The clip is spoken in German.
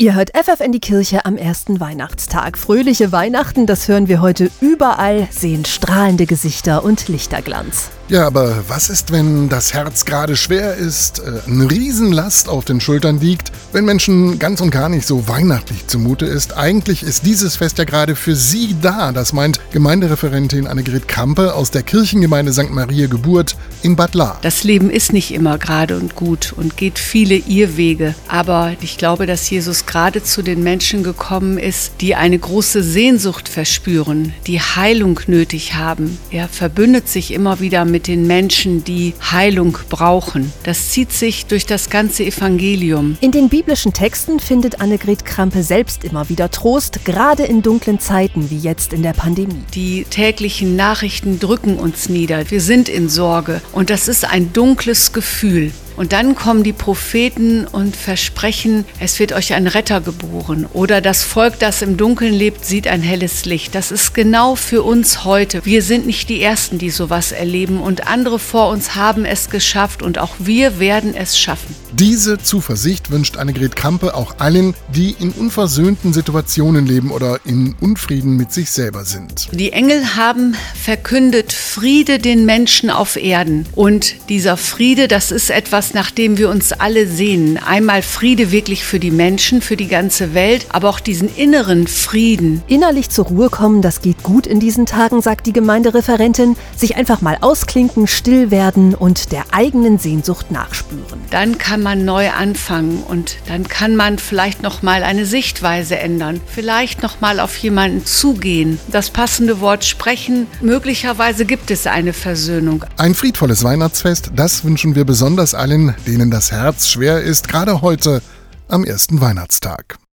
Ihr hört FF in die Kirche am ersten Weihnachtstag. Fröhliche Weihnachten, das hören wir heute überall, sehen strahlende Gesichter und Lichterglanz. Ja, aber was ist, wenn das Herz gerade schwer ist, äh, eine Riesenlast auf den Schultern liegt, wenn Menschen ganz und gar nicht so weihnachtlich zumute ist? Eigentlich ist dieses Fest ja gerade für Sie da. Das meint Gemeindereferentin Annegret Kampe aus der Kirchengemeinde St. Maria Geburt in Bad Lahr. Das Leben ist nicht immer gerade und gut und geht viele Irrwege. Aber ich glaube, dass Jesus gerade zu den Menschen gekommen ist, die eine große Sehnsucht verspüren, die Heilung nötig haben. Er verbündet sich immer wieder mit mit den Menschen, die Heilung brauchen. Das zieht sich durch das ganze Evangelium. In den biblischen Texten findet Annegret Krampe selbst immer wieder Trost, gerade in dunklen Zeiten wie jetzt in der Pandemie. Die täglichen Nachrichten drücken uns nieder. Wir sind in Sorge und das ist ein dunkles Gefühl. Und dann kommen die Propheten und versprechen, es wird euch ein Retter geboren. Oder das Volk, das im Dunkeln lebt, sieht ein helles Licht. Das ist genau für uns heute. Wir sind nicht die Ersten, die sowas erleben. Und andere vor uns haben es geschafft und auch wir werden es schaffen. Diese Zuversicht wünscht Annegret Kampe auch allen, die in unversöhnten Situationen leben oder in Unfrieden mit sich selber sind. Die Engel haben verkündet Friede den Menschen auf Erden. Und dieser Friede, das ist etwas, nach dem wir uns alle sehnen. Einmal Friede wirklich für die Menschen, für die ganze Welt, aber auch diesen inneren Frieden. Innerlich zur Ruhe kommen, das geht gut in diesen Tagen, sagt die Gemeindereferentin. Sich einfach mal ausklinken, still werden und der eigenen Sehnsucht nachspüren. Dann kann man neu anfangen und dann kann man vielleicht noch mal eine Sichtweise ändern, vielleicht noch mal auf jemanden zugehen, das passende Wort sprechen. Möglicherweise gibt es eine Versöhnung. Ein friedvolles Weihnachtsfest, das wünschen wir besonders allen, denen das Herz schwer ist, gerade heute am ersten Weihnachtstag.